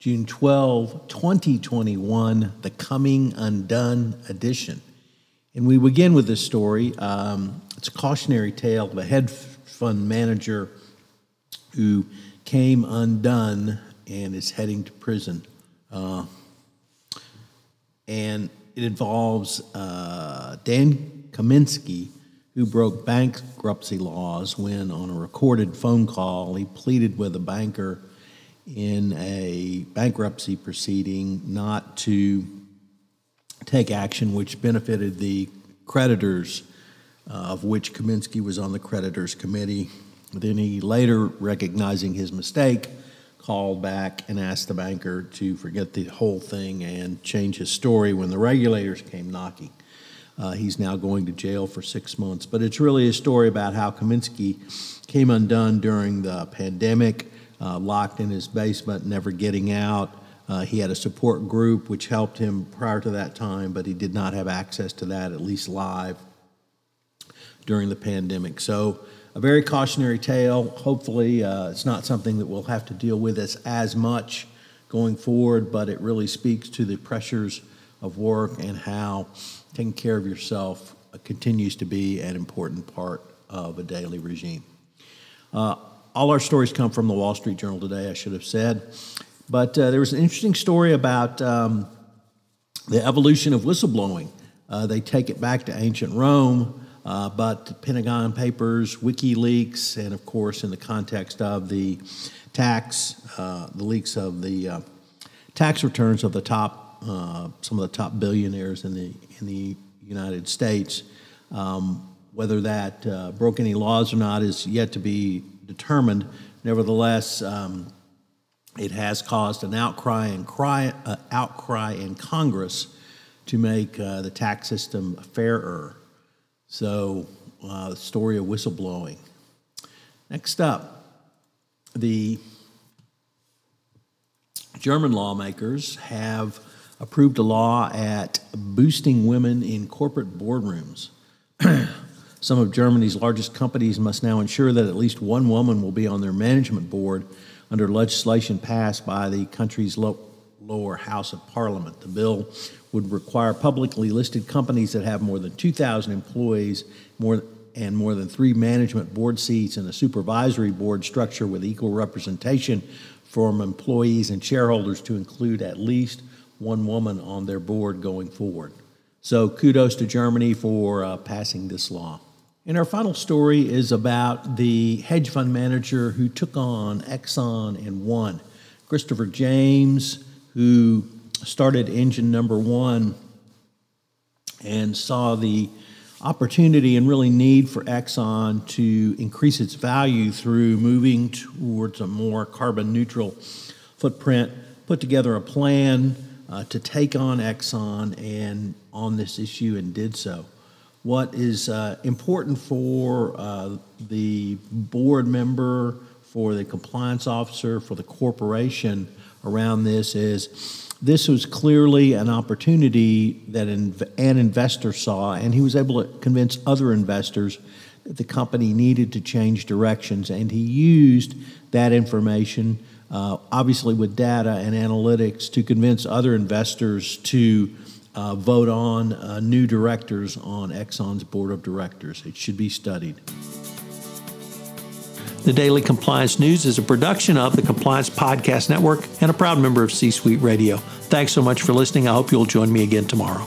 June 12, 2021, the Coming Undone edition. And we begin with this story. Um, it's a cautionary tale of a hedge fund manager who came undone and is heading to prison. Uh, and it involves uh, Dan Kamensky, who broke bankruptcy laws when, on a recorded phone call, he pleaded with a banker in a bankruptcy proceeding not to take action which benefited the creditors, uh, of which Kamensky was on the creditors committee. Then he later, recognizing his mistake, called back and asked the banker to forget the whole thing and change his story when the regulators came knocking. Uh, he's now going to jail for six months. But it's really a story about how Kamensky came undone during the pandemic uh, locked in his basement, never getting out. Uh, he had a support group which helped him prior to that time, but he did not have access to that, at least live, during the pandemic. So, a very cautionary tale. Hopefully, uh, it's not something that we'll have to deal with as, as much going forward, but it really speaks to the pressures of work and how taking care of yourself continues to be an important part of a daily regime. Uh, all our stories come from the Wall Street Journal today, I should have said. But uh, there was an interesting story about um, the evolution of whistleblowing. Uh, they take it back to ancient Rome, uh, but Pentagon Papers, WikiLeaks, and of course, in the context of the tax, uh, the leaks of the uh, tax returns of the top, uh, some of the top billionaires in the in the United States. Um, whether that broke any laws or not is yet to be determined. Nevertheless, um, it has caused an outcry and cry, uh, outcry in Congress to make uh, the tax system fairer. So, uh, the story of whistleblowing. Next up, the German lawmakers have approved a law at boosting women in corporate boardrooms. Some of Germany's largest companies must now ensure that at least one woman will be on their management board under legislation passed by the country's low, lower house of parliament. The bill would require publicly listed companies that have more than 2,000 employees more, and more than three management board seats and a supervisory board structure with equal representation from employees and shareholders to include at least one woman on their board going forward. So, kudos to Germany for uh, passing this law. And our final story is about the hedge fund manager who took on Exxon and won. Christopher James, who started engine number one and saw the opportunity and really need for Exxon to increase its value through moving towards a more carbon neutral footprint, put together a plan uh, to take on Exxon and on this issue and did so what is uh, important for uh, the board member, for the compliance officer, for the corporation around this is this was clearly an opportunity that an investor saw, and he was able to convince other investors that the company needed to change directions, and he used that information. Uh, obviously, with data and analytics, to convince other investors to uh, vote on uh, new directors on Exxon's board of directors. It should be studied. The Daily Compliance News is a production of the Compliance Podcast Network and a proud member of C Suite Radio. Thanks so much for listening. I hope you'll join me again tomorrow.